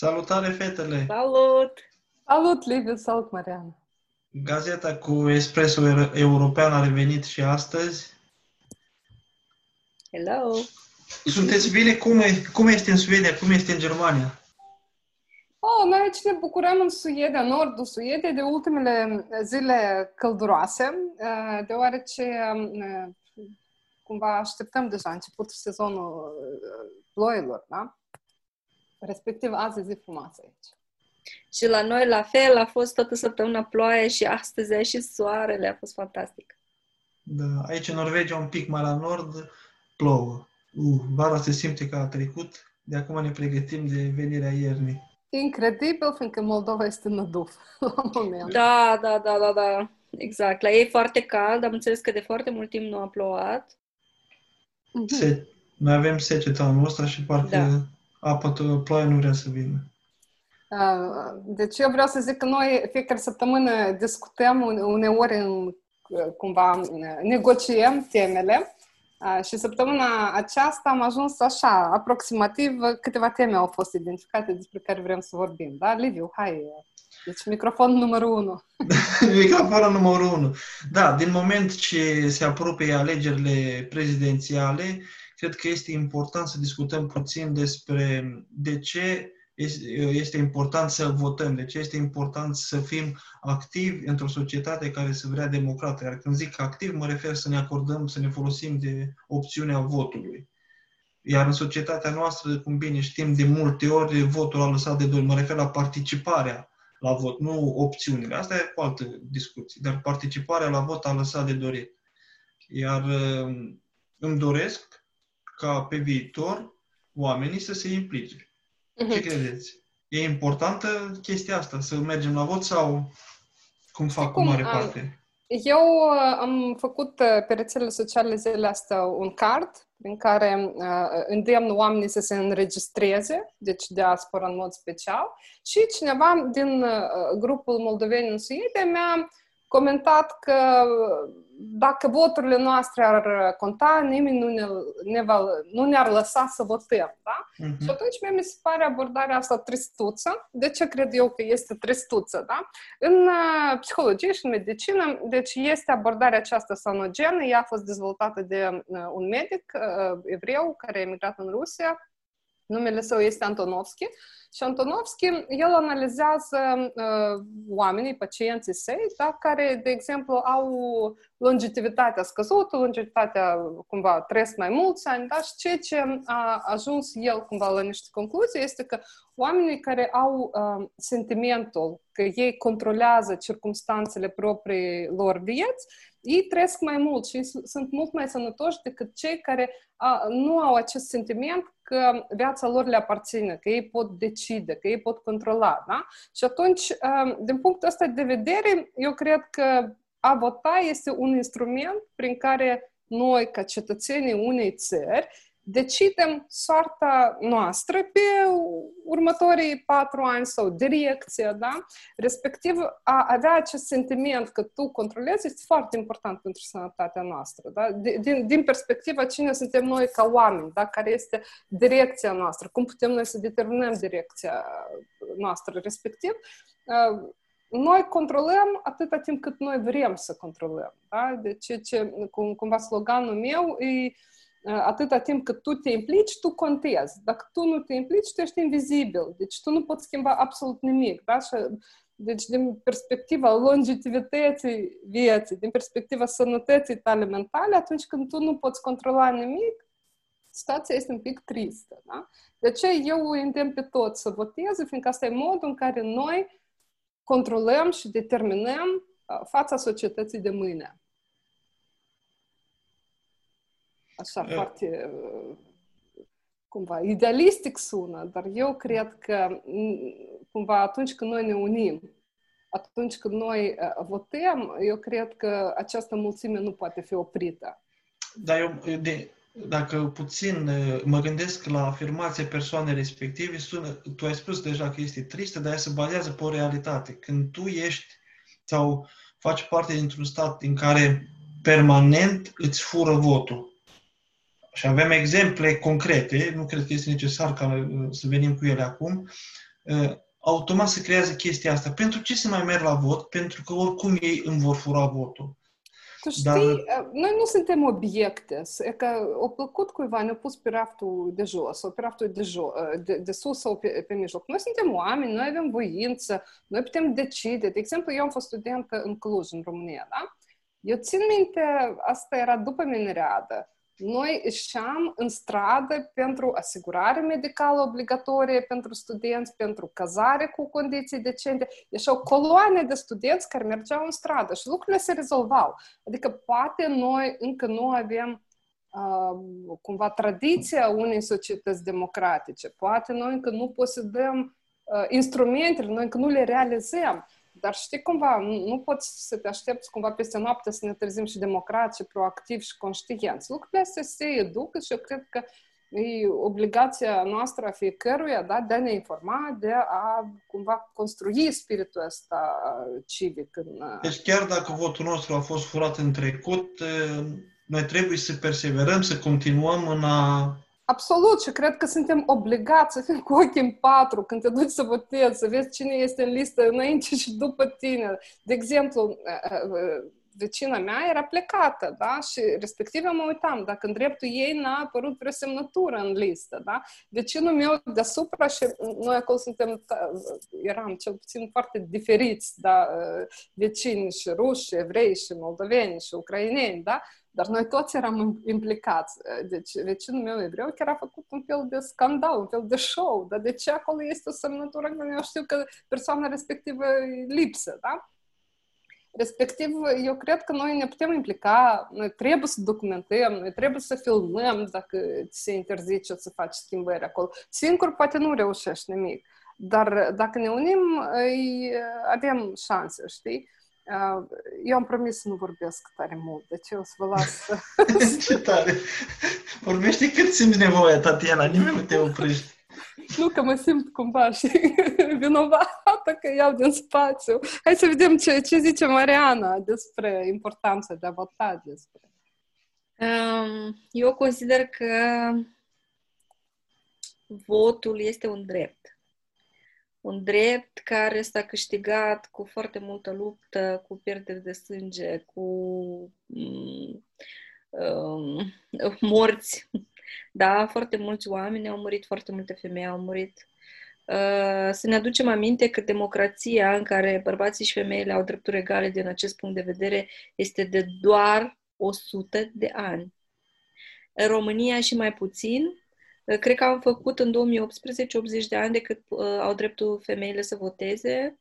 Salutare, fetele! Salut! Salut, Liviu! Salut, Mariana! Gazeta cu Espresso European a revenit și astăzi. Hello! Sunteți bine? Cum, e, cum este în Suedia? Cum este în Germania? Oh, noi aici ne bucurăm în Suedia, nordul Suediei, de ultimele zile călduroase, eh, deoarece eh, cumva așteptăm deja începutul sezonul eh, ploilor, da? Respectiv, azi e zi frumoasă aici. Și la noi, la fel, a fost toată săptămâna ploaie și astăzi a și soarele, a fost fantastic. Da, aici în Norvegia, un pic mai la nord, plouă. Uh, vara se simte că a trecut, de acum ne pregătim de venirea iernii. Incredibil, fiindcă Moldova este năduf la moment. Da, da, da, da, da. Exact. La ei e foarte cald, am înțeles că de foarte mult timp nu a plouat. Se, noi avem secetă anul ăsta și parcă da. Apa, ploaia nu vrea să vină. Deci eu vreau să zic că noi fiecare săptămână discutăm uneori în, cumva negociem temele și săptămâna aceasta am ajuns așa, aproximativ câteva teme au fost identificate despre care vrem să vorbim. Da, Liviu, hai, deci microfonul numărul unu. microfonul numărul unu. Da, din moment ce se apropie alegerile prezidențiale, cred că este important să discutăm puțin despre de ce este important să votăm, de ce este important să fim activi într-o societate care să vrea democrată. Iar când zic activ, mă refer să ne acordăm, să ne folosim de opțiunea votului. Iar în societatea noastră, cum bine știm, de multe ori votul a lăsat de doi. Mă refer la participarea la vot, nu opțiunile. Asta e o altă discuție. Dar participarea la vot a lăsat de dorit. Iar um, îmi doresc ca pe viitor oamenii să se implice. Uh-huh. Ce credeți? E importantă chestia asta, să mergem la vot sau cum fac cum, cu mare parte? Eu uh, am făcut uh, pe rețelele sociale zilele astea un card prin care uh, îndemn oamenii să se înregistreze, deci diaspora în mod special, și cineva din uh, grupul Moldoveni în Suedia mi-a comentat că dacă voturile noastre ar conta, nimeni nu, ne, ne va, nu ne-ar lăsa să votăm. Da? Uh-huh. Și atunci mie mi se pare abordarea asta tristuță. De ce cred eu că este tristuță? Da? În uh, psihologie și în medicină, deci este abordarea aceasta sanogenă, ea a fost dezvoltată de uh, un medic uh, evreu care a emigrat în Rusia, numele său este Antonovski, și Antonovski, el analizează uh, oamenii, pacienții săi, da, care, de exemplu, au longevitatea scăzută, longevitatea, cumva, trăiesc mai mulți ani, da, și ceea ce a ajuns el, cumva, la niște concluzii este că oamenii care au uh, sentimentul că ei controlează circumstanțele proprii lor vieți, ei trăiesc mai mult și sunt mult mai sănătoși decât cei care a, nu au acest sentiment că viața lor le aparține, că ei pot decide, că ei pot controla. Da? Și atunci, din punctul ăsta de vedere, eu cred că a vota este un instrument prin care noi, ca cetățenii unei țări, decidem soarta noastră pe următorii patru ani sau direcția, da? Respectiv, a avea acest sentiment că tu controlezi este foarte important pentru sănătatea noastră, da? Din, din perspectiva cine suntem noi ca oameni, da? Care este direcția noastră, cum putem noi să determinăm direcția noastră, respectiv, noi controlăm atâta timp cât noi vrem să controlăm. Da? Deci, ce, cum, cumva sloganul meu e atâta timp cât tu te implici, tu contezi. Dacă tu nu te implici, tu ești invizibil. Deci tu nu poți schimba absolut nimic. Da? Și, deci, din perspectiva longevității vieții, din perspectiva sănătății tale mentale, atunci când tu nu poți controla nimic, situația este un pic tristă. Da? De aceea eu îndemn pe toți să voteze, fiindcă asta e modul în care noi controlăm și determinăm fața societății de mâine. Așa uh. foarte cumva idealistic sună, dar eu cred că cumva atunci când noi ne unim, atunci când noi votăm, eu cred că această mulțime nu poate fi oprită. Dar eu, de, dacă puțin mă gândesc la afirmația persoanei respective, sună, tu ai spus deja că este tristă, dar ea se bazează pe o realitate. Când tu ești sau faci parte dintr-un stat în care permanent îți fură votul, și avem exemple concrete, nu cred că este necesar ca uh, să venim cu ele acum, automat se creează chestia asta. Pentru ce să mai merg la vot? Pentru că oricum ei îmi vor fura votul. Tu știi, Dar... noi nu suntem obiecte. E că o plăcut cuiva, ne-a pus pe raftul de jos sau pe raftul de, jo- de, de sus sau pe, pe mijloc. Noi suntem oameni, noi avem voință, noi putem decide. De exemplu, eu am fost studentă în Cluj, în România, da? Eu țin minte, asta era după mineriadă noi ieșeam în stradă pentru asigurare medicală obligatorie pentru studenți, pentru cazare cu condiții decente. Ieșeau coloane de studenți care mergeau în stradă și lucrurile se rezolvau. Adică poate noi încă nu avem uh, cumva tradiția unei societăți democratice. Poate noi încă nu posedăm uh, instrumentele, noi încă nu le realizăm. Dar știi cumva, nu poți să te aștepți cumva peste noapte să ne trezim și democrați, și proactivi și conștienți. Lucrurile astea se educă și eu cred că e obligația noastră a fiecăruia da, de a ne informa, de a cumva construi spiritul ăsta civic. În... Deci chiar dacă votul nostru a fost furat în trecut, noi trebuie să perseverăm, să continuăm în a Absolut și cred că suntem obligați să fim cu ochii în patru când te duci să votezi, să vezi cine este în listă înainte și după tine. De exemplu, vecina mea era plecată, da? Și respectiv eu mă uitam dacă în dreptul ei n-a apărut vreo semnătură în listă, da? Vecinul meu deasupra și noi acolo suntem, eram cel puțin foarte diferiți, da? Vecini și ruși, evrei și moldoveni și ucraineni, da? Dar noi toți eram implicați. Deci vecinul meu evreu chiar a făcut un fel de scandal, un fel de show. Dar de ce acolo este o semnătură când eu știu că persoana respectivă e lipsă, da? Respectiv, eu cred că noi ne putem implica, noi trebuie să documentăm, noi trebuie să filmăm dacă ți se interzice să faci schimbări acolo. Singur poate nu reușești nimic, dar dacă ne unim, avem șanse, știi? Eu am promis să nu vorbesc tare mult, deci eu o să vă las. Ce tare! Vorbește cât simți nevoie, Tatiana, nimeni nu te oprește. Nu că mă simt cumva și vinovată că iau din spațiu. Hai să vedem ce, ce zice Mariana despre importanța de a vota despre. Eu consider că votul este un drept un drept care s-a câștigat cu foarte multă luptă, cu pierderi de sânge, cu um, morți. Da, foarte mulți oameni au murit, foarte multe femei au murit. Uh, să ne aducem aminte că democrația în care bărbații și femeile au drepturi egale din acest punct de vedere este de doar 100 de ani. În România și mai puțin, Cred că am făcut în 2018 80 de ani de cât uh, au dreptul femeile să voteze.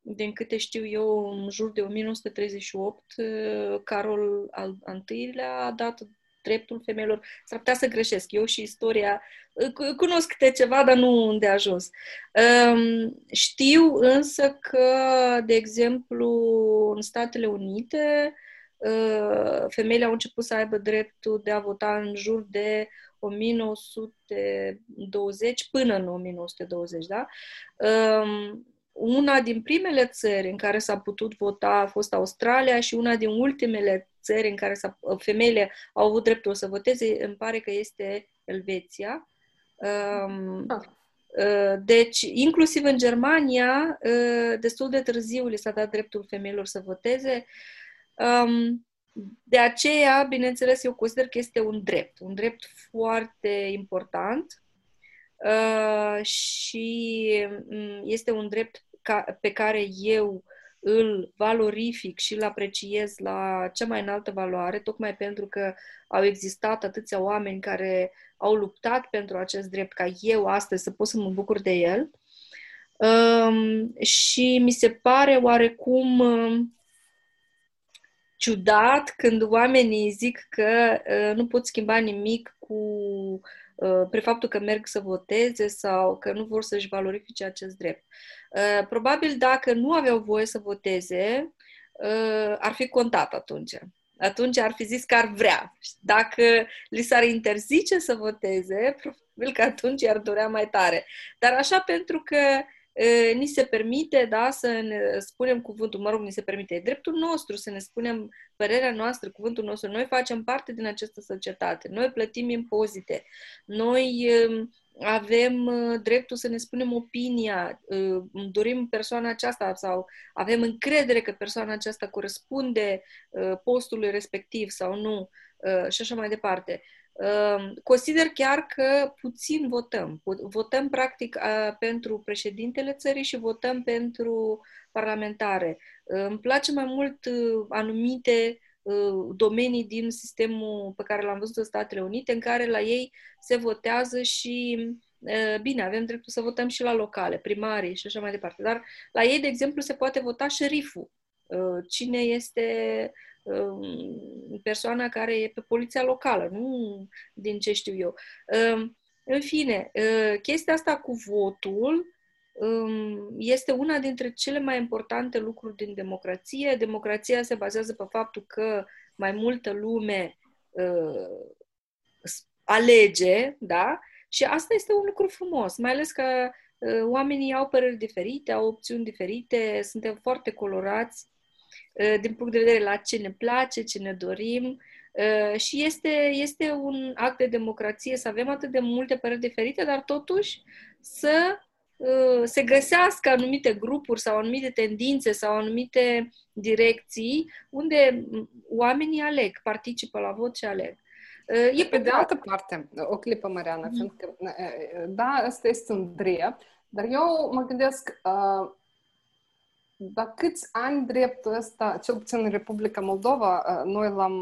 Din câte știu eu, în jur de 1938, uh, Carol al I-lea a dat dreptul femeilor. S-ar putea să greșesc. Eu și istoria uh, cunosc câte ceva, dar nu de ajuns. Um, știu însă că, de exemplu, în Statele Unite, uh, femeile au început să aibă dreptul de a vota în jur de 1920 până în 1920, da? Um, una din primele țări în care s-a putut vota a fost Australia și una din ultimele țări în care femeile au avut dreptul să voteze, îmi pare că este Elveția. Um, ah. uh, deci, inclusiv în Germania, uh, destul de târziu li s-a dat dreptul femeilor să voteze. Um, de aceea, bineînțeles, eu consider că este un drept, un drept foarte important uh, și mm, este un drept ca, pe care eu îl valorific și îl apreciez la cea mai înaltă valoare, tocmai pentru că au existat atâția oameni care au luptat pentru acest drept, ca eu astăzi să pot să mă bucur de el. Um, și mi se pare oarecum ciudat când oamenii zic că uh, nu pot schimba nimic cu uh, pre faptul că merg să voteze sau că nu vor să-și valorifice acest drept. Uh, probabil dacă nu aveau voie să voteze, uh, ar fi contat atunci. Atunci ar fi zis că ar vrea. Dacă li s-ar interzice să voteze, probabil că atunci i-ar dorea mai tare. Dar așa pentru că ni se permite, da, să ne spunem cuvântul, mă rog, ni se permite, e dreptul nostru să ne spunem părerea noastră, cuvântul nostru. Noi facem parte din această societate, noi plătim impozite, noi avem uh, dreptul să ne spunem opinia, uh, dorim persoana aceasta sau avem încredere că persoana aceasta corespunde uh, postului respectiv sau nu și așa mai departe. Consider chiar că puțin votăm. Votăm practic pentru președintele țării și votăm pentru parlamentare. Îmi place mai mult anumite Uh, domenii din sistemul pe care l-am văzut în Statele Unite, în care la ei se votează și uh, Bine, avem dreptul să votăm și la locale, primarii și așa mai departe. Dar la ei, de exemplu, se poate vota șeriful. Uh, cine este um, persoana care e pe poliția locală, nu din ce știu eu. În fine, chestia asta cu votul este una dintre cele mai importante lucruri din democrație. Democrația se bazează pe faptul că mai multă lume uh, alege, da? Și asta este un lucru frumos, mai ales că uh, oamenii au păreri diferite, au opțiuni diferite, suntem foarte colorați uh, din punct de vedere la ce ne place, ce ne dorim. Uh, și este, este un act de democrație să avem atât de multe păreri diferite, dar totuși să Uh, se găsească anumite grupuri sau anumite tendințe sau anumite direcții unde oamenii aleg, participă la vot și aleg. Uh, e pe de altă parte, o clipă, Mariana, mm. fiindcă, uh, da, asta este un drept, dar eu mă gândesc, uh, dar câți ani dreptul ăsta, cel puțin în Republica Moldova, noi l-am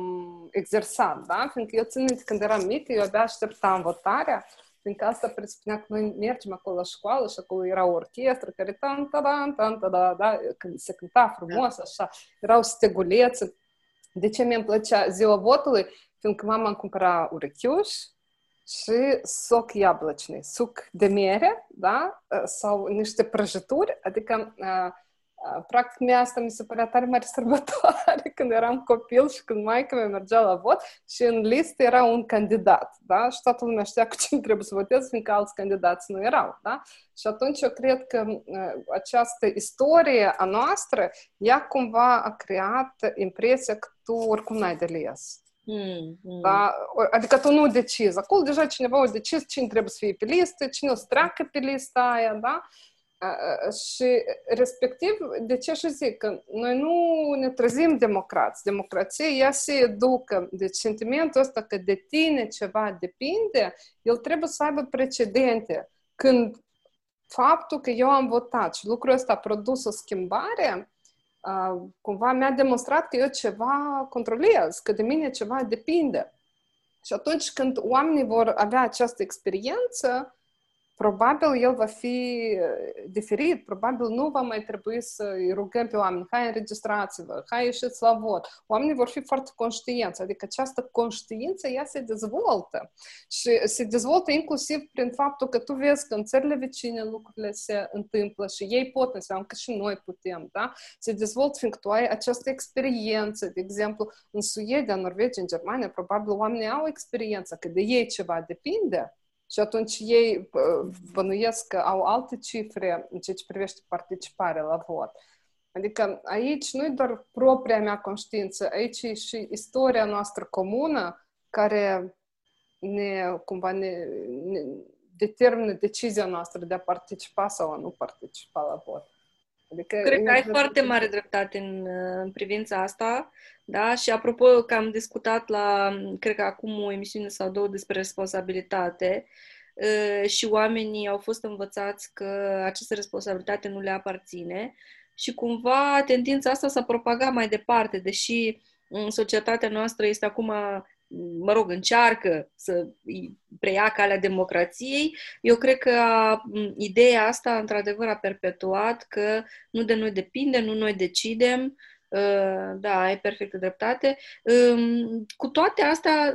exersat, da? Fiindcă eu țin când eram mică, eu abia așteptam votarea Fiindcă asta presupunea că noi mergem acolo la școală și acolo era o orchestră care tan tan tan da, da, când se cânta frumos, așa, erau stegulețe. De ce mi-mi plăcea ziua votului? Fiindcă mama îmi cumpăra urechiuși și soc iablăcni, suc de mere, da? Sau niște prăjituri, adică practic mie asta mi se părea tare mare sărbătoare când eram copil și când maica mea mergea la vot și în listă era un candidat, da? Și toată lumea știa cu cine trebuie să voteze, fiindcă alți candidați nu erau, da? Și atunci eu cred că această istorie a noastră, ea cumva a creat impresia că tu oricum n-ai de les. Mm, mm. Da? Adică tu nu decizi. Acolo deja cineva a decis cine trebuie să fie pe listă, cine o să treacă pe lista aia, da? Și respectiv, de ce și zic că noi nu ne trezim democrați. Democrația ea se educă. Deci sentimentul ăsta că de tine ceva depinde, el trebuie să aibă precedente. Când faptul că eu am votat și lucrul ăsta a produs o schimbare, cumva mi-a demonstrat că eu ceva controlez, că de mine ceva depinde. Și atunci când oamenii vor avea această experiență, probabil el va fi diferit, probabil nu va mai trebui să îi rugăm pe oameni, hai înregistrați-vă, hai ieșiți la vot. Oamenii vor fi foarte conștienți, adică această conștiință ea se dezvoltă și se dezvoltă inclusiv prin faptul că tu vezi că în țările vecine lucrurile se întâmplă și ei pot, înseamnă că și noi putem, da? Se dezvoltă fiindcă tu ai această experiență, de exemplu, în Suedia, în Norvegia, în Germania, probabil oamenii au experiență că de ei ceva depinde, și atunci ei bănuiesc că au alte cifre în ceea ce privește participarea la vot. Adică aici nu e doar propria mea conștiință, aici e și istoria noastră comună care ne, cumva ne, ne determină decizia noastră de a participa sau a nu participa la vot. Adică Cred că ai foarte mare dreptate în, în privința asta, da? Și apropo că am discutat la, cred că acum o emisiune sau două despre responsabilitate ă, și oamenii au fost învățați că această responsabilitate nu le aparține și cumva tendința asta s-a propagat mai departe, deși în societatea noastră este acum mă rog, încearcă să preia calea democrației, eu cred că ideea asta, într-adevăr, a perpetuat că nu de noi depinde, nu noi decidem, uh, da, ai perfectă dreptate. Um, cu toate astea,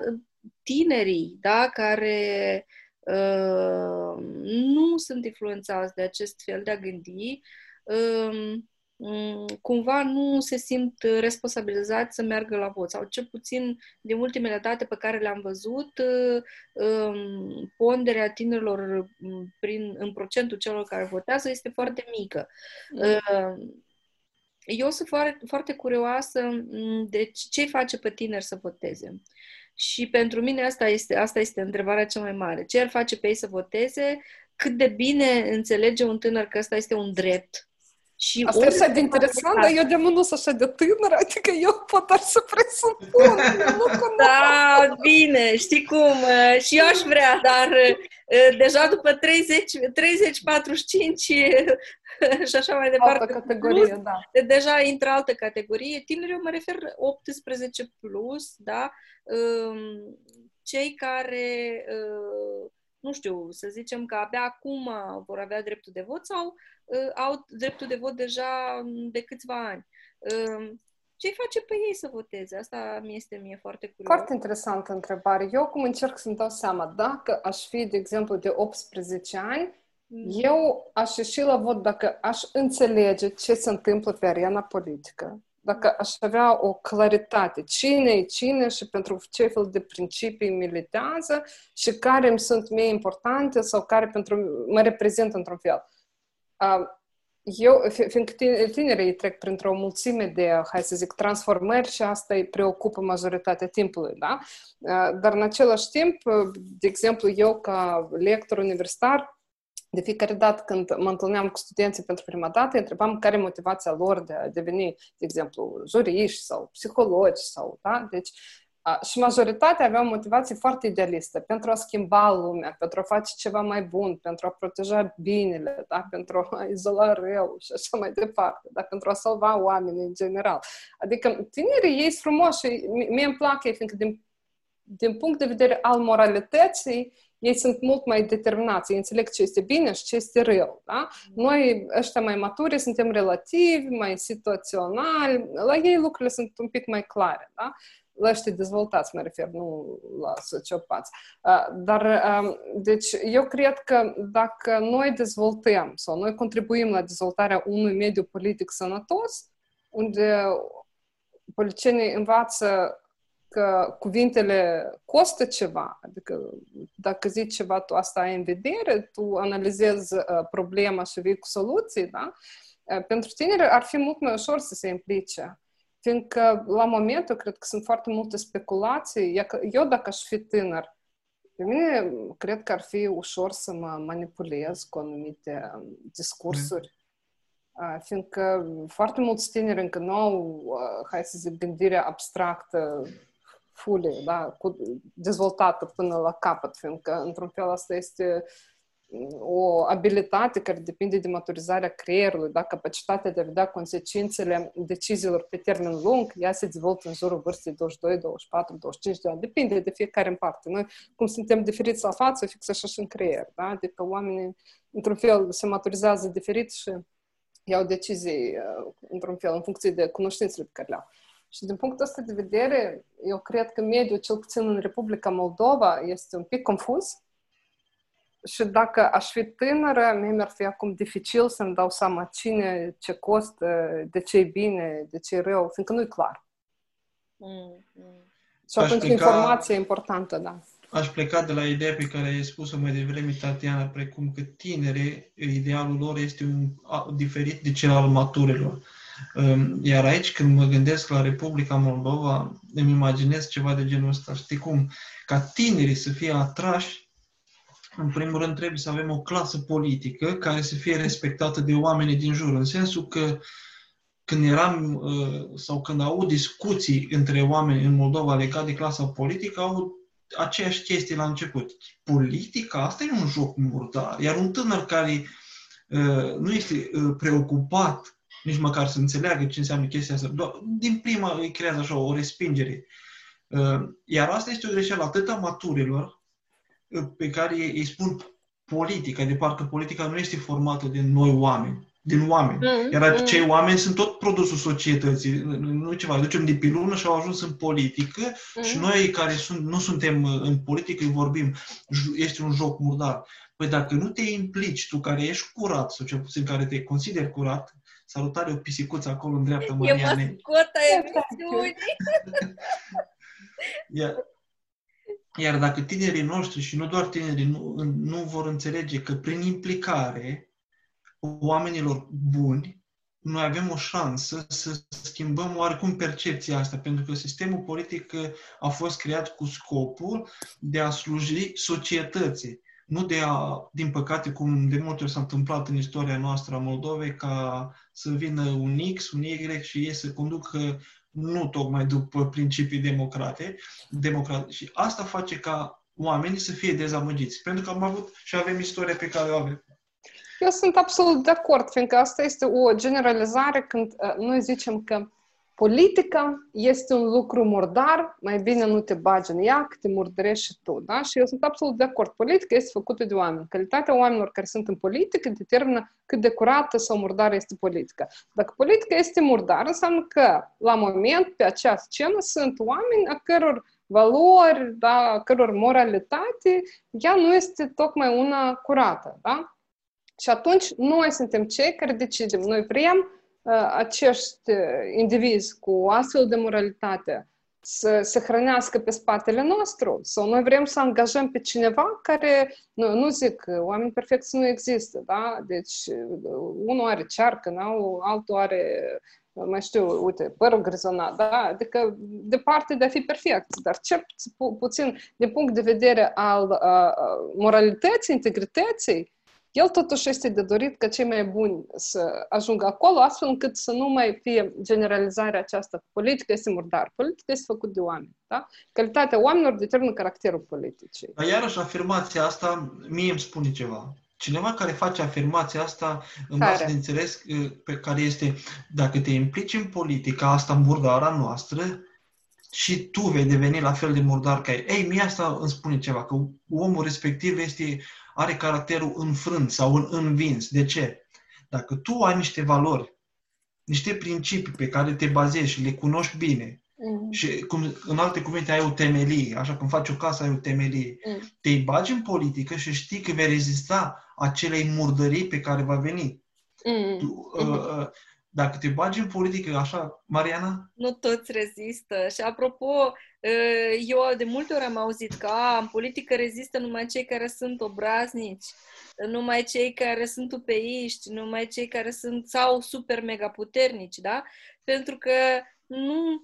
tinerii, da, care uh, nu sunt influențați de acest fel de a gândi, um, Mm, cumva nu se simt responsabilizați să meargă la vot sau cel puțin din ultimele date pe care le-am văzut um, ponderea tinerilor mm, prin, în procentul celor care votează este foarte mică. Mm. Eu sunt foarte, foarte curioasă de ce face pe tineri să voteze. Și pentru mine asta este, asta este întrebarea cea mai mare. Ce ar face pe ei să voteze? Cât de bine înțelege un tânăr că asta este un drept? Și Asta e așa de interesant, dar eu de nu sunt așa de tânără, adică eu pot doar să presupun, nu Da, bine, știi cum, și eu aș vrea, dar deja după 30, 30 45 și așa mai departe. Altă categorie, plus, da. Deja intră altă categorie. Tineri, eu mă refer 18 plus, da? Cei care nu știu, să zicem că abia acum vor avea dreptul de vot sau uh, au dreptul de vot deja de câțiva ani. Uh, ce face pe ei să voteze? Asta mi este mie foarte curios. Foarte interesantă întrebare. Eu cum încerc să-mi dau seama, dacă aș fi, de exemplu, de 18 ani, mm. eu aș ieși la vot dacă aș înțelege ce se întâmplă pe arena politică, dacă aș avea o claritate cine e cine și pentru ce fel de principii militează și care îmi sunt mie importante sau care pentru mă reprezintă într-un fel. Eu, fiindcă tinerii trec printr-o mulțime de, hai să zic, transformări și asta îi preocupă majoritatea timpului, da? Dar în același timp, de exemplu, eu ca lector universitar, de fiecare dată când mă întâlneam cu studenții pentru prima dată, întrebam care e motivația lor de a deveni, de exemplu, juriști sau psihologi sau, da? Deci, a, și majoritatea aveau motivație foarte idealistă pentru a schimba lumea, pentru a face ceva mai bun, pentru a proteja binele, da? pentru a izola rău și așa mai departe, da? pentru a salva oamenii în general. Adică tinerii ei sunt frumoși și mie îmi plac ei, fiindcă din, din punct de vedere al moralității, ei sunt mult mai determinați, ei înțeleg ce este bine și ce este rău. Da? Noi, ăștia mai maturi, suntem relativi, mai situaționali, la ei lucrurile sunt un pic mai clare. Da? La ăștia dezvoltați, mă refer, nu la sociopați. Dar, deci, eu cred că dacă noi dezvoltăm sau noi contribuim la dezvoltarea unui mediu politic sănătos, unde politicienii învață că cuvintele costă ceva, adică dacă zici ceva, tu asta ai în vedere, tu analizezi uh, problema și vii cu soluții, da? Uh, pentru tineri ar fi mult mai ușor să se implice. Fiindcă la momentul cred că sunt foarte multe speculații. Eu dacă aș fi tânăr, pe mine cred că ar fi ușor să mă manipulez cu anumite um, discursuri. Mm. Fiindcă foarte mulți tineri încă nu au, hai să zic, gândirea abstractă fully, da, cu, dezvoltată până la capăt, fiindcă, într-un fel, asta este o abilitate care depinde de maturizarea creierului, da, capacitatea de a vedea consecințele deciziilor pe termen lung, ea se dezvoltă în jurul vârstei 22, 24, 25 de ani, depinde de fiecare în parte. Noi, cum suntem diferiți la față, fix așa și în creier, da? adică oamenii, într-un fel, se maturizează diferit și iau decizii, uh, într-un fel, în funcție de cunoștințele pe care le au. Și din punctul ăsta de vedere, eu cred că mediul, cel puțin în Republica Moldova, este un pic confuz. Și dacă aș fi tânără, mie mi-ar fi acum dificil să-mi dau seama cine, ce costă, de ce e bine, de ce e rău, fiindcă nu e clar. Mm, mm. Și atunci pleca, informația e importantă, da. Aș pleca de la ideea pe care ai spus-o mai devreme, Tatiana, precum că tinere, idealul lor este un, a, diferit de cel al maturilor. Ehm, iar aici, când mă gândesc la Republica Moldova, îmi imaginez ceva de genul ăsta. Știi cum? Ca tinerii să fie atrași, în primul rând trebuie să avem o clasă politică care să fie respectată de oamenii din jur, în sensul că când eram uh, sau când au discuții între oameni în Moldova legat de clasa politică, au aceeași chestie la început. Politica, asta e un joc murdar. Iar un tânăr care uh, nu este uh, preocupat nici măcar să înțeleagă ce înseamnă chestia asta. Din prima îi creează așa o respingere. Uh, iar asta este o greșeală atât a maturilor uh, pe care îi spun politica, de parcă politica nu este formată din noi oameni, din oameni. Mm, Iar acei mm. oameni sunt tot produsul societății, nu ceva. Ducem de pe lună și au ajuns în politică mm. și noi care sunt, nu suntem uh, în politică îi vorbim, este un joc murdar. Păi dacă nu te implici, tu care ești curat, sau cel puțin care te consideri curat, Salutare, o pisicuță acolo în dreapta Mariane. E mascota emisiunii. iar, iar dacă tinerii noștri și nu doar tinerii nu, nu vor înțelege că prin implicare oamenilor buni noi avem o șansă să schimbăm oarecum percepția asta, pentru că sistemul politic a fost creat cu scopul de a sluji societății, nu de a, din păcate, cum de multe ori s-a întâmplat în istoria noastră a Moldovei, ca să vină un X, un Y și ei să conducă nu tocmai după principii democrate, democrate. Și asta face ca oamenii să fie dezamăgiți, pentru că am avut și avem istoria pe care o avem. Eu sunt absolut de acord, fiindcă asta este o generalizare când uh, noi zicem că politica este un lucru murdar, mai bine nu te bagi în ea, că te murdărești și tu. Da? Și eu sunt absolut de acord. Politica este făcută de oameni. Calitatea oamenilor care sunt în politică determină cât de curată sau murdară este politica. Dacă politica este murdară, înseamnă că, la moment, pe acea scenă, sunt oameni a căror valori, da, a căror moralitate, ea nu este tocmai una curată. Da? Și atunci noi suntem cei care decidem. Noi vrem uh, acești indivizi cu astfel de moralitate să se hrănească pe spatele nostru sau noi vrem să angajăm pe cineva care, nu, nu zic, oameni perfecți nu există, da? Deci unul are cearcă, da? altul are mai știu, uite, părul grizonat, da? Adică departe de a fi perfect, dar cel pu- puțin din punct de vedere al uh, moralității, integrității, el totuși este de dorit ca cei mai buni să ajungă acolo, astfel încât să nu mai fie generalizarea aceasta. Politica este murdar, politica este făcut de oameni. Da? Calitatea oamenilor determină caracterul politicii. Dar iarăși afirmația asta mie îmi spune ceva. Cineva care face afirmația asta în baza de înțeles pe care este dacă te implici în politica asta murdară noastră, și tu vei deveni la fel de murdar ca ei. Ei, mie asta îmi spune ceva, că omul respectiv este are caracterul înfrânt sau învins. De ce? Dacă tu ai niște valori, niște principii pe care te bazezi și le cunoști bine, mm. și cum, în alte cuvinte ai o temelie, așa cum faci o casă ai o temelie, mm. te bagi în politică și știi că vei rezista acelei murdării pe care va veni. Mm. Tu, uh, mm-hmm. uh, dacă te bagi în politică așa, Mariana? Nu toți rezistă. Și apropo, eu de multe ori am auzit că a, în politică rezistă numai cei care sunt obraznici, numai cei care sunt upeiști, numai cei care sunt sau super mega puternici, da? Pentru că nu,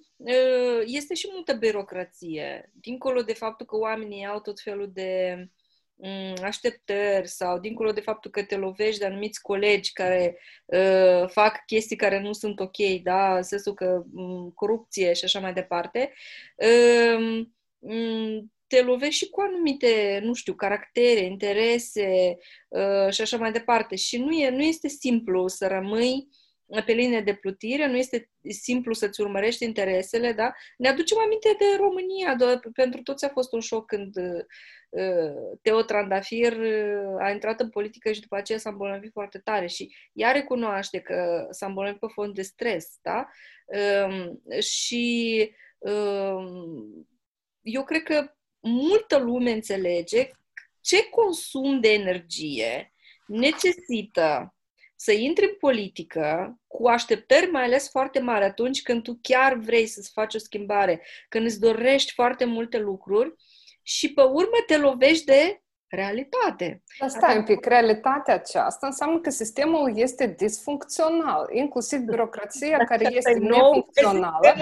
este și multă birocrație. Dincolo de faptul că oamenii au tot felul de Mm, așteptări sau dincolo de faptul că te lovești de anumiți colegi care uh, fac chestii care nu sunt ok, da, în sensul că um, corupție și așa mai departe, uh, um, te lovești și cu anumite, nu știu, caractere, interese uh, și așa mai departe. Și nu, e, nu este simplu să rămâi pe linie de plutire, nu este simplu să-ți urmărești interesele, da? Ne aducem aminte de România, de, pentru toți a fost un șoc când uh, Teo Trandafir uh, a intrat în politică și după aceea s-a îmbolnăvit foarte tare și ea recunoaște că s-a îmbolnăvit pe fond de stres, da? Um, și um, eu cred că multă lume înțelege ce consum de energie necesită să intri în politică cu așteptări mai ales foarte mari atunci când tu chiar vrei să-ți faci o schimbare, când îți dorești foarte multe lucruri și pe urmă te lovești de realitate. Dar stai un pic, realitatea aceasta înseamnă că sistemul este disfuncțional, inclusiv birocrația care este nefuncțională.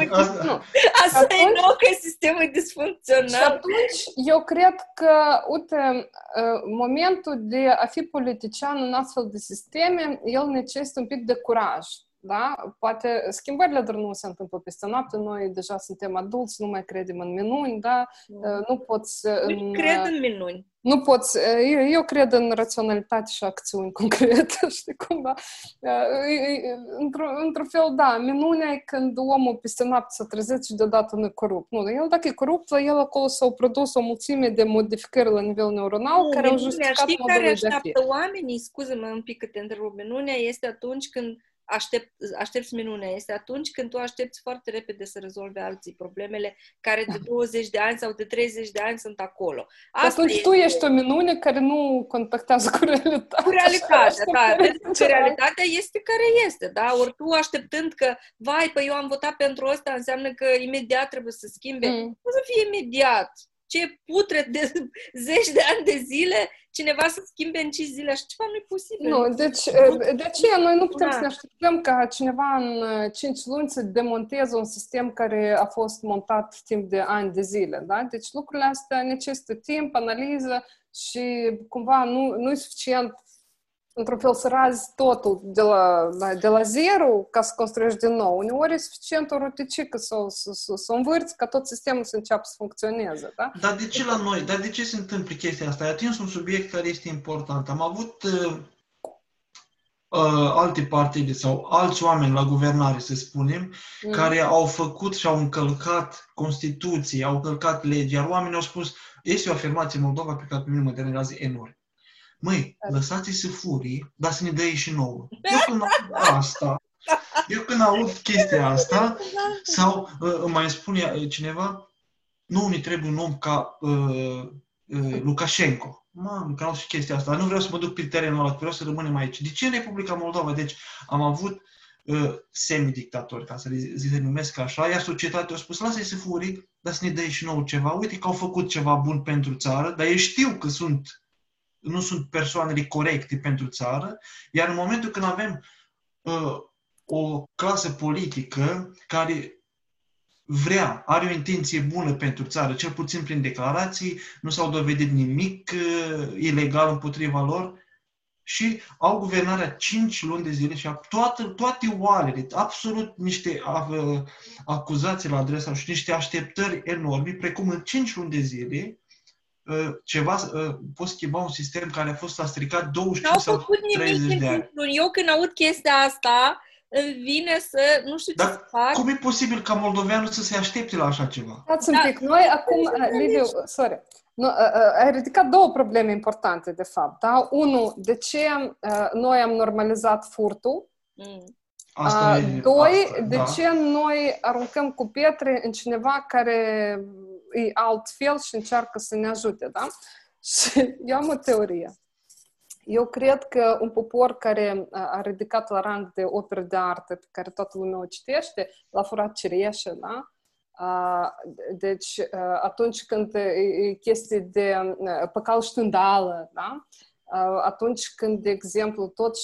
Nu. Asta atunci, e nou că sistemul e disfuncțional. Și atunci eu cred că, uite, ă, momentul de a fi politician în astfel de sisteme, el necesită un pic de curaj. Da? Poate schimbările doar nu se întâmplă peste noapte, noi deja suntem adulți, nu mai credem în minuni, da? Mm. Nu poți... În, cred în minuni. Nu poți... Eu, eu cred în raționalitate și acțiuni concrete, știi cum, da? Într-un, într fel, da, minunea e când omul peste noapte se trezește și deodată nu e corupt. Nu, el dacă e corupt, la el acolo s-au produs o mulțime de modificări la nivel neuronal nu, care au justificat știi care așteaptă oamenii? Scuze-mă un pic că te întrerup. Minunea este atunci când aștept, aștepți minunea. Este atunci când tu aștepți foarte repede să rezolve alții problemele care de 20 de ani sau de 30 de ani sunt acolo. Asta atunci este... tu ești o minune care nu contactează cu realitatea. Cu realitatea, da. Pentru că realitatea este care este, da? Ori tu așteptând că, vai, păi eu am votat pentru ăsta, înseamnă că imediat trebuie să schimbe. Mm. Nu să fie imediat ce putre de zeci de ani de zile, cineva să schimbe în 5 zile, așa ceva nu e posibil. Nu, deci de aceea noi nu putem da. să ne așteptăm ca cineva în 5 luni să demonteze un sistem care a fost montat timp de ani de zile, da? Deci lucrurile astea necesită timp, analiză și cumva nu, nu e suficient într-un fel, să razi totul de la, de la zero ca să construiești din nou. Uneori e suficient o roticică să, să, să, să învârți ca tot sistemul să înceapă să funcționeze. Da? Dar de ce la noi? Dar de ce se întâmplă chestia asta? Ai atins un subiect care este important. Am avut uh, uh, alte partide sau alți oameni la guvernare, să spunem, mm. care au făcut și au încălcat Constituții, au încălcat legi, iar oamenii au spus, este o afirmație în Moldova pe care pe mine mă deranjează enorm măi, lăsați-i să furii, dar să ne dă și nouă. Eu când aud asta, eu când aud chestia asta, sau uh, mai spune cineva, nu ne trebuie un om ca uh, uh, Lukashenko. Mamă, că nu și chestia asta. Nu vreau să mă duc pe terenul ăla, vreau să rămânem aici. De ce în Republica Moldova? Deci am avut uh, semi-dictatori, ca să le zic, numesc așa, iar societatea a spus, lasă-i să furi, dar să ne dă și nou ceva. Uite că au făcut ceva bun pentru țară, dar ei știu că sunt nu sunt persoanele corecte pentru țară, iar în momentul când avem uh, o clasă politică care vrea, are o intenție bună pentru țară, cel puțin prin declarații, nu s-au dovedit nimic uh, ilegal împotriva lor și au guvernarea 5 luni de zile și toate, toate oalele, absolut niște uh, acuzații la adresa și niște așteptări enorme, precum în 5 luni de zile, Uh, ceva, uh, poți schimba un sistem care a fost a stricat 25 sau 30 de ani. Eu când aud chestia asta, îmi vine să, nu știu Dar ce să fac. cum e posibil ca moldoveanul să se aștepte la așa ceva? Stați un da. pic. Noi acum, Liviu, sorry, nu, ai ridicat două probleme importante, de fapt. Da? Unu, de ce uh, noi am normalizat furtul? Mm. Asta uh, e, doi, asta, de da. ce noi aruncăm cu pietre în cineva care e altfel și încearcă să ne ajute, da? Și eu am o teorie. Eu cred că un popor care a ridicat la rang de operă de artă pe care toată lumea o citește, l-a furat cireșe, da? Deci, atunci când e chestie de păcal ștândală, da? Atunci când, de exemplu, tot,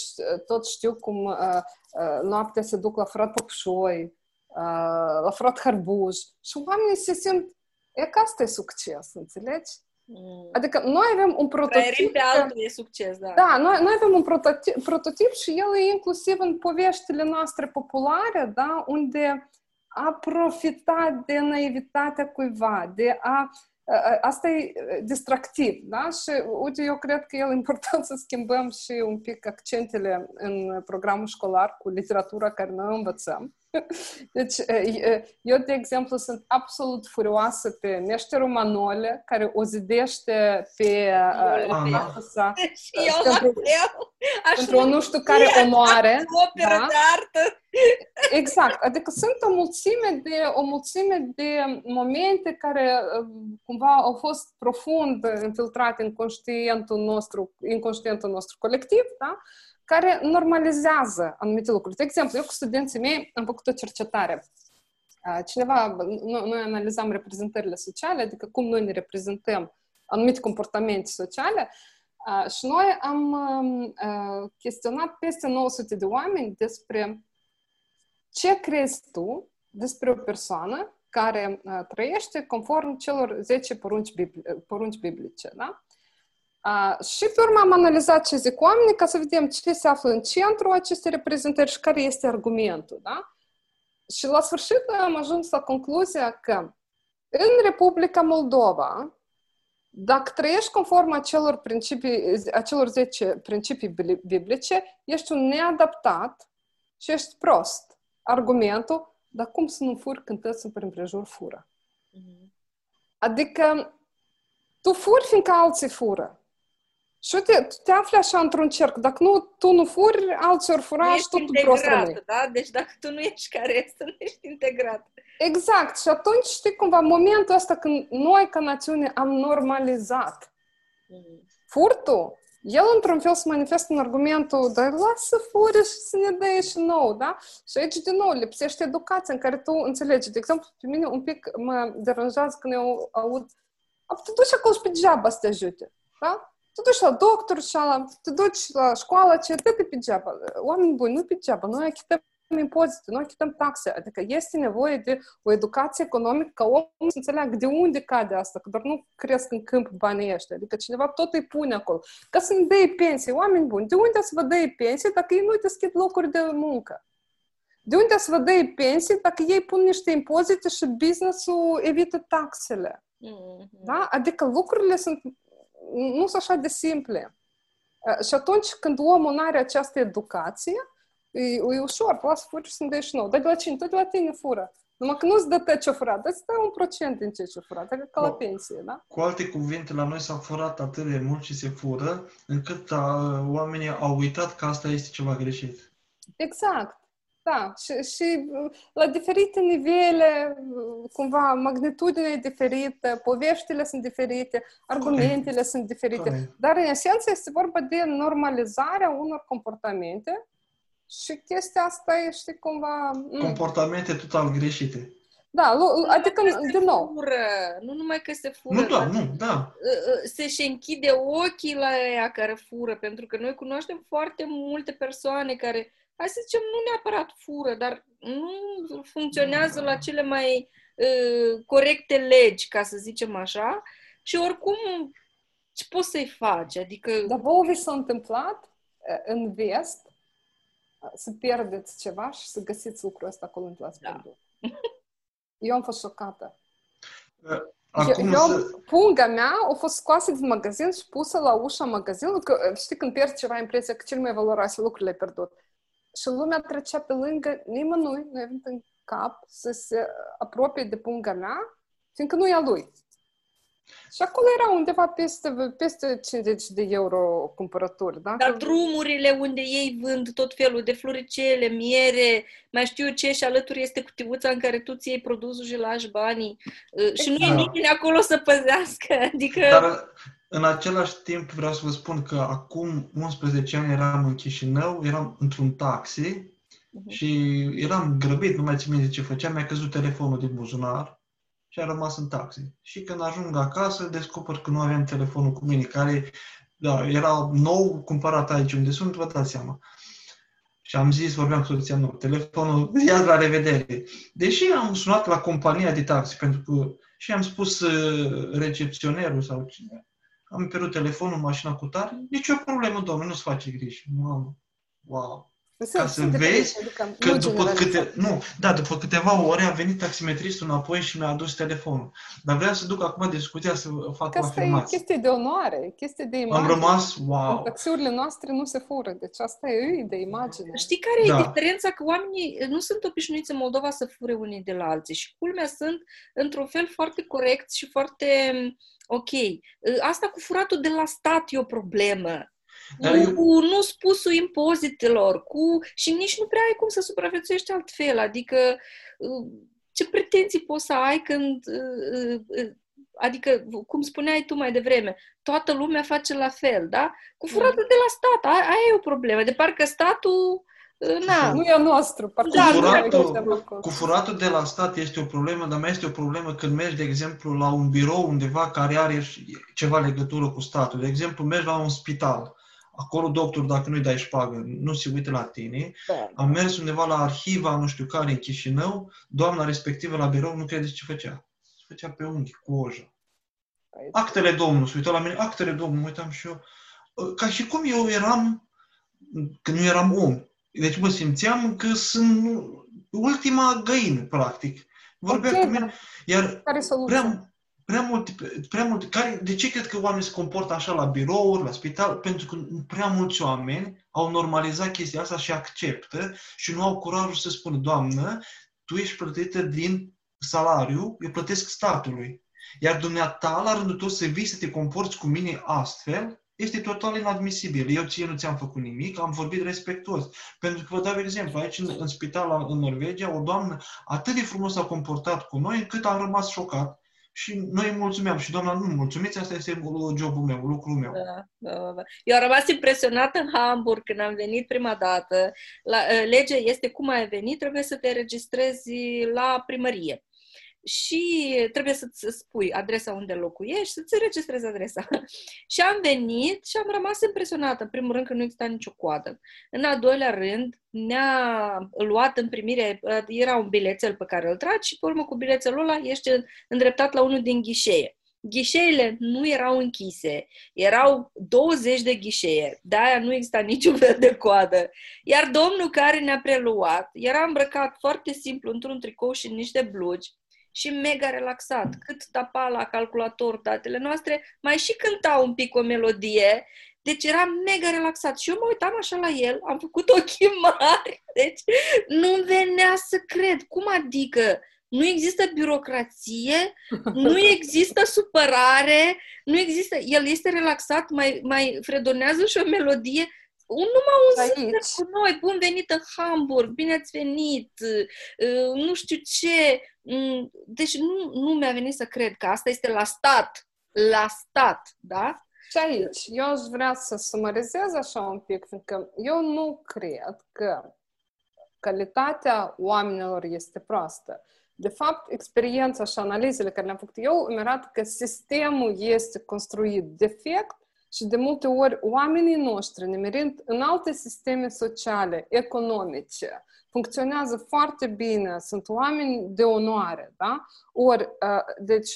tot știu cum noaptea se duc la furat păpușoi, la furat harbuj și oamenii se simt E că asta e succes, înțelegi? Mm. Adică noi avem un prototip... pe altul e succes, da. Da, noi, noi avem un prototip, prototip și el e inclusiv în poveștile noastre populare, da, unde a profita de naivitatea cuiva, de a Asta e distractiv, da? Și uite, eu cred că e important să schimbăm și un pic accentele în programul școlar cu literatura care noi învățăm. Deci, eu, de exemplu, sunt absolut furioasă pe meșterul Manole, care o zidește pe sa pentru, pentru nu știu care onoare. Operă da? de artă. Exact. Adică sunt o mulțime de, o mulțime de momente care cumva au fost profund infiltrate în conștientul nostru, inconștientul nostru colectiv, da? Care normalizează anumite lucruri. De exemplu, eu cu studenții mei am făcut o cercetare. Cineva, noi analizam reprezentările sociale, adică cum noi ne reprezentăm anumite comportamente sociale și noi am chestionat peste 900 de oameni despre ce crezi tu despre o persoană care trăiește conform celor 10 porunci, porunci biblice. Da? Uh, și pe urmă am analizat ce zic oamenii ca să vedem ce se află în centru acestei reprezentări și care este argumentul. Da? Și la sfârșit am ajuns la concluzia că în Republica Moldova, dacă trăiești conform acelor, principii, acelor 10 principii biblice, ești un neadaptat și ești prost. Argumentul, dar cum să nu furi când tăți în împrejur fură? Mm-hmm. Adică tu furi fiindcă alții fură. Și uite, tu te afli așa într-un cerc. Dacă nu, tu nu furi, alții ori fura și tot tu prost rămâi. da? Deci dacă tu nu ești care este, nu ești integrat. Exact. Și atunci, știi, cumva, momentul ăsta când noi, ca națiune, am normalizat mm. furtul, el, într-un fel, se manifestă în argumentul, dar lasă fure și să ne dea și nou, da? Și aici, din nou, lipsește educația în care tu înțelegi. De exemplu, pe mine un pic mă deranjează când eu aud te duci acolo și pe geaba să te ajute. Da? Te duci la doctor și la, te duci la școală, ce te pe geaba. Oameni buni, nu pe geaba, noi achităm impozite, noi achităm taxe. Adică este nevoie de o educație economică ca omul să înțeleagă de unde cade asta, că doar nu cresc în câmp banii ăștia. Adică cineva tot îi pune acolo. Ca să-mi dai pensie, oameni buni, de unde să vă dai pensie dacă ei nu deschid locuri de muncă? De unde să vă dai pensie dacă ei pun niște impozite și business-ul evită taxele? Mm-hmm. Da? Adică lucrurile sunt, nu sunt așa de simple. Și atunci când omul nu are această educație, e, e ușor, poate să furi și să-mi dai și nou. Dar de la cine? Tot de la tine fură. Numai că nu-ți dă ce furat, dar îți dă un procent din ce ce furat, adică ca la pensie, da? Cu alte cuvinte, la noi s-a furat atât de mult și se fură, încât a, oamenii au uitat că asta este ceva greșit. Exact. Da, și, și la diferite nivele, cumva, magnitudinea e diferită, poveștile sunt diferite, argumentele Corect. sunt diferite, Corect. dar în esență este vorba de normalizarea unor comportamente și chestia asta este cumva... Comportamente total greșite. Da, adică, din nou. Fură, nu numai că se fură. Nu doar, nu, da. Se și închide ochii la ea care fură, pentru că noi cunoaștem foarte multe persoane care hai să zicem, nu neapărat fură, dar nu funcționează la cele mai uh, corecte legi, ca să zicem așa, și oricum ce poți să-i faci? Adică... Dar vouă vi s-a întâmplat în vest să pierdeți ceva și să găsiți lucrul ăsta acolo unde l-ați da. pierdut. Eu am fost șocată. Acum eu, să... punga mea a fost scoasă din magazin și pusă la ușa magazinului, că știi când pierzi ceva impresia că cel mai valoroase lucruri le-ai pierdut și lumea trecea pe lângă nimănui, nu a în cap să se apropie de punga mea, fiindcă nu e a lui. Și acolo era undeva peste, peste 50 de euro cumpărături, da? Dar drumurile unde ei vând tot felul de floricele, miere, mai știu ce, și alături este cutiuța în care tu ți iei produsul și lași banii. Exact. Și nu e exact. nimeni acolo să păzească. Adică... Dar în același timp vreau să vă spun că acum 11 ani eram în Chișinău, eram într-un taxi uh-huh. și eram grăbit, nu mai țin minte ce făceam, mi-a căzut telefonul din buzunar și a rămas în taxi. Și când ajung acasă, descoper că nu aveam telefonul cu mine, care da, era nou cumpărat aici unde sunt, vă dați seama. Și am zis, vorbeam cu soția, nu, telefonul, ia la revedere. Deși am sunat la compania de taxi, pentru că și am spus uh, recepționerul sau cine, am pierdut telefonul, mașina cu tare, nici o problemă, domnule, nu-ți face griji. Mamă, wow. Ca să vezi adică că după câte, nu, da, după câteva ore a venit taximetristul înapoi și mi-a adus telefonul. Dar vreau să duc acum discuția să fac că o afirmație. e chestie de onoare, chestie de imagine. Am rămas, wow. În taxiurile noastre nu se fură, deci asta e de imagine. Știi care da. e diferența? Că oamenii nu sunt obișnuiți în Moldova să fure unii de la alții și culmea sunt într-un fel foarte corect și foarte ok. Asta cu furatul de la stat e o problemă. Dar cu eu... nu spusul impozitelor, cu și nici nu prea ai cum să supraviețuiești altfel. Adică, ce pretenții poți să ai când, adică, cum spuneai tu mai devreme, toată lumea face la fel, da? Cu furatul de la stat, aia e o problemă. De parcă statul Na, nu e a nostru. Cu furatul, cu furatul de la stat este o problemă, dar mai este o problemă când mergi, de exemplu, la un birou undeva care are ceva legătură cu statul. De exemplu, mergi la un spital. Acolo doctor, dacă nu-i dai șpagă, nu se uită la tine. Da. Am mers undeva la arhiva, nu știu care, în Chișinău, doamna respectivă la birou nu credeți ce făcea. Se făcea pe unghi, cu ojă. Păi, actele domnului, se uită la mine, actele domnului, mă uitam și eu. Ca și cum eu eram, când nu eram om, deci mă simțeam că sunt ultima găină, practic. Vorbea okay, cu mine. Iar care prea, prea mult, prea mult, care, de ce cred că oamenii se comportă așa la birouri, la spital? Pentru că prea mulți oameni au normalizat chestia asta și acceptă și nu au curajul să spună, Doamnă, tu ești plătită din salariu, eu plătesc statului. Iar dumneata, la rândul tău, să vii să te comporți cu mine astfel, este total inadmisibil. Eu ție nu ți-am făcut nimic, am vorbit respectuos. Pentru că vă dau exemplu, aici în, în spital în Norvegia, o doamnă atât de frumos s-a comportat cu noi, încât am rămas șocat. Și noi îi mulțumeam. Și doamna, nu mulțumiți, asta este jobul meu, lucrul meu. Da, da, da. Eu am rămas impresionată în Hamburg când am venit prima dată. La, legea este cum ai venit, trebuie să te registrezi la primărie. Și trebuie să-ți spui adresa unde locuiești, să-ți înregistrezi adresa. și am venit și am rămas impresionată. În primul rând că nu exista nicio coadă. În al doilea rând, ne-a luat în primire, era un bilețel pe care îl tragi și pe urmă cu bilețelul ăla ești îndreptat la unul din ghișee. Ghișeile nu erau închise, erau 20 de ghișee, de-aia nu exista niciun fel de coadă. Iar domnul care ne-a preluat era îmbrăcat foarte simplu într-un tricou și niște blugi și mega relaxat. Cât tapa la calculator datele noastre, mai și cânta un pic o melodie, deci era mega relaxat. Și eu mă uitam așa la el, am făcut ochii mari, deci nu venea să cred. Cum adică? Nu există birocrație, nu există supărare, nu există... El este relaxat, mai, mai fredonează și o melodie numai un zâmbet cu noi, bun venit în Hamburg, bine ați venit, uh, nu știu ce. Mm, deci nu, nu mi-a venit să cred că asta este la stat, la stat, da? Și aici, eu aș vrea să sumarizez așa un pic, fiindcă eu nu cred că calitatea oamenilor este proastă. De fapt, experiența și analizele care le-am făcut eu îmi arată că sistemul este construit defect și de multe ori oamenii noștri, nemerind în alte sisteme sociale, economice, funcționează foarte bine, sunt oameni de onoare, da? Ori, uh, deci,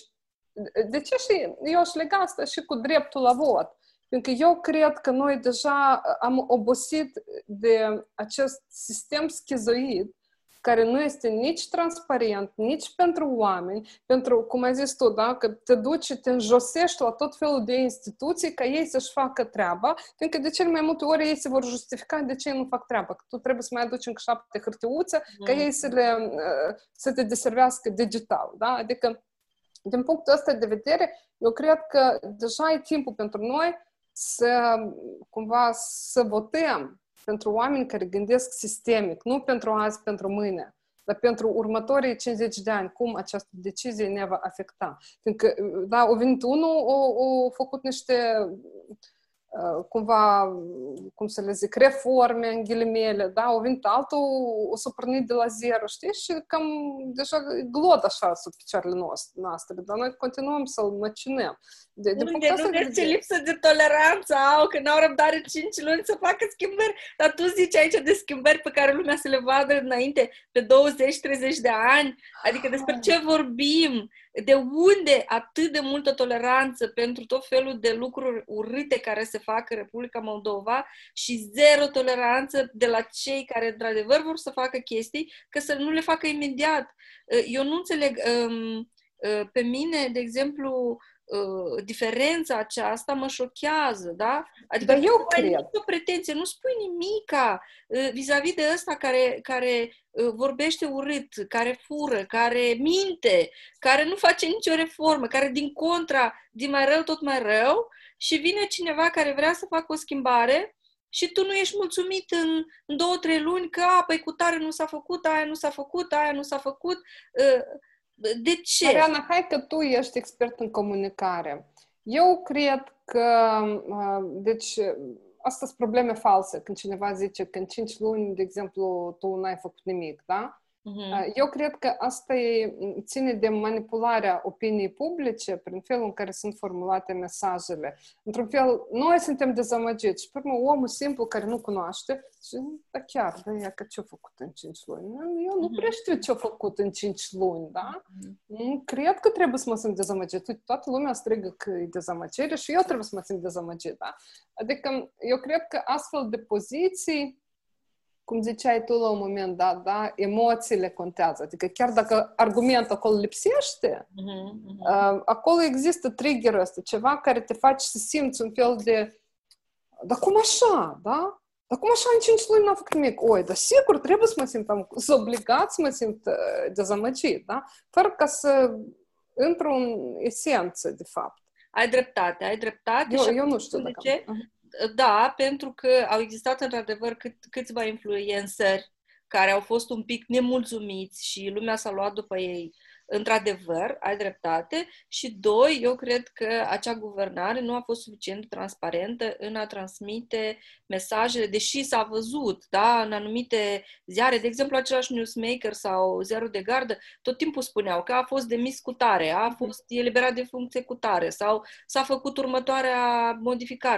de ce și eu aș lega asta și cu dreptul la vot? Pentru că eu cred că noi deja am obosit de acest sistem schizoid care nu este nici transparent, nici pentru oameni, pentru, cum ai zis tu, da, că te duci și te înjosești la tot felul de instituții ca ei să-și facă treaba, pentru că de cel mai multe ori ei se vor justifica de ce ei nu fac treaba, că tu trebuie să mai aduci încă șapte hârtiuțe ca mm. ei să, le, uh, să te deservească digital, da? Adică, din punctul ăsta de vedere, eu cred că deja e timpul pentru noi să cumva să votăm pentru oameni care gândesc sistemic, nu pentru azi, pentru mâine, dar pentru următorii 50 de ani, cum această decizie ne va afecta. Pentru că, da, au venit unul, au făcut niște Uh, cumva, cum să le zic, reforme, în ghilimele, da? Au venit altul, o să pornit de la zero, știi? Și cam deja glod așa sub picioarele noastre, dar noi continuăm să-l măcinăm. De, de Unde nu de ce lipsă de toleranță. Au, că n-au răbdare 5 luni să facă schimbări, dar tu zici aici de schimbări pe care lumea să le vadă înainte, pe 20-30 de ani, adică despre ce vorbim? De unde atât de multă toleranță pentru tot felul de lucruri urâte care se fac în Republica Moldova și zero toleranță de la cei care într-adevăr vor să facă chestii, că să nu le facă imediat. Eu nu înțeleg, um, uh, pe mine, de exemplu, uh, diferența aceasta mă șochează, da? Adică Dar eu nu cred. ai nicio pretenție, nu spui nimica uh, vis-a-vis de ăsta care, care uh, vorbește urât, care fură, care minte, care nu face nicio reformă, care din contra, din mai rău tot mai rău și vine cineva care vrea să facă o schimbare și tu nu ești mulțumit în, în două, trei luni că, a, păi cu tare nu s-a făcut, aia nu s-a făcut, aia nu s-a făcut. Uh, de ce? Mariana, hai că tu ești expert în comunicare. Eu cred că, deci, asta sunt probleme false, când cineva zice că în 5 luni, de exemplu, tu n-ai făcut nimic, da? Uh-huh. Eu cred că asta e, ține de manipularea opiniei publice prin felul în care sunt formulate mesajele. Într-un fel, noi suntem dezamăgiți și, pe urmă, omul simplu care nu cunoaște și, da chiar, da, ea că ce-a făcut în 5 luni? Eu nu uh-huh. prea știu ce-a făcut în 5 luni, da? Uh-huh. Cred că trebuie să mă simt dezamăgit. Uite, toată lumea strigă că e dezamăgire și eu trebuie să mă simt dezamăgit, da? Adică, eu cred că astfel de poziții cum ziceai tu la un moment dat, da, emoțiile contează. Adică chiar dacă argumentul acolo lipsește, uh-huh, uh-huh. acolo există trigger ăsta, ceva care te face să simți un fel de dar cum așa, da? Dar cum așa în 5 luni n-am făcut nimic? Oi, dar sigur, trebuie să mă simt, am să obligat să mă simt uh, dezamăgit, da? Fără ca să intru în esență, de fapt. Ai dreptate, ai dreptate. Eu, eu nu știu dacă... Ce? Da, pentru că au existat într-adevăr cât, câțiva influenceri care au fost un pic nemulțumiți și lumea s-a luat după ei într-adevăr, ai dreptate. Și doi, eu cred că acea guvernare nu a fost suficient de transparentă în a transmite mesajele, deși s-a văzut, da, în anumite ziare, de exemplu, același newsmaker sau Zero de Gardă, tot timpul spuneau că a fost demis cu tare, a fost eliberat de funcție cu tare sau s-a făcut următoarea modificare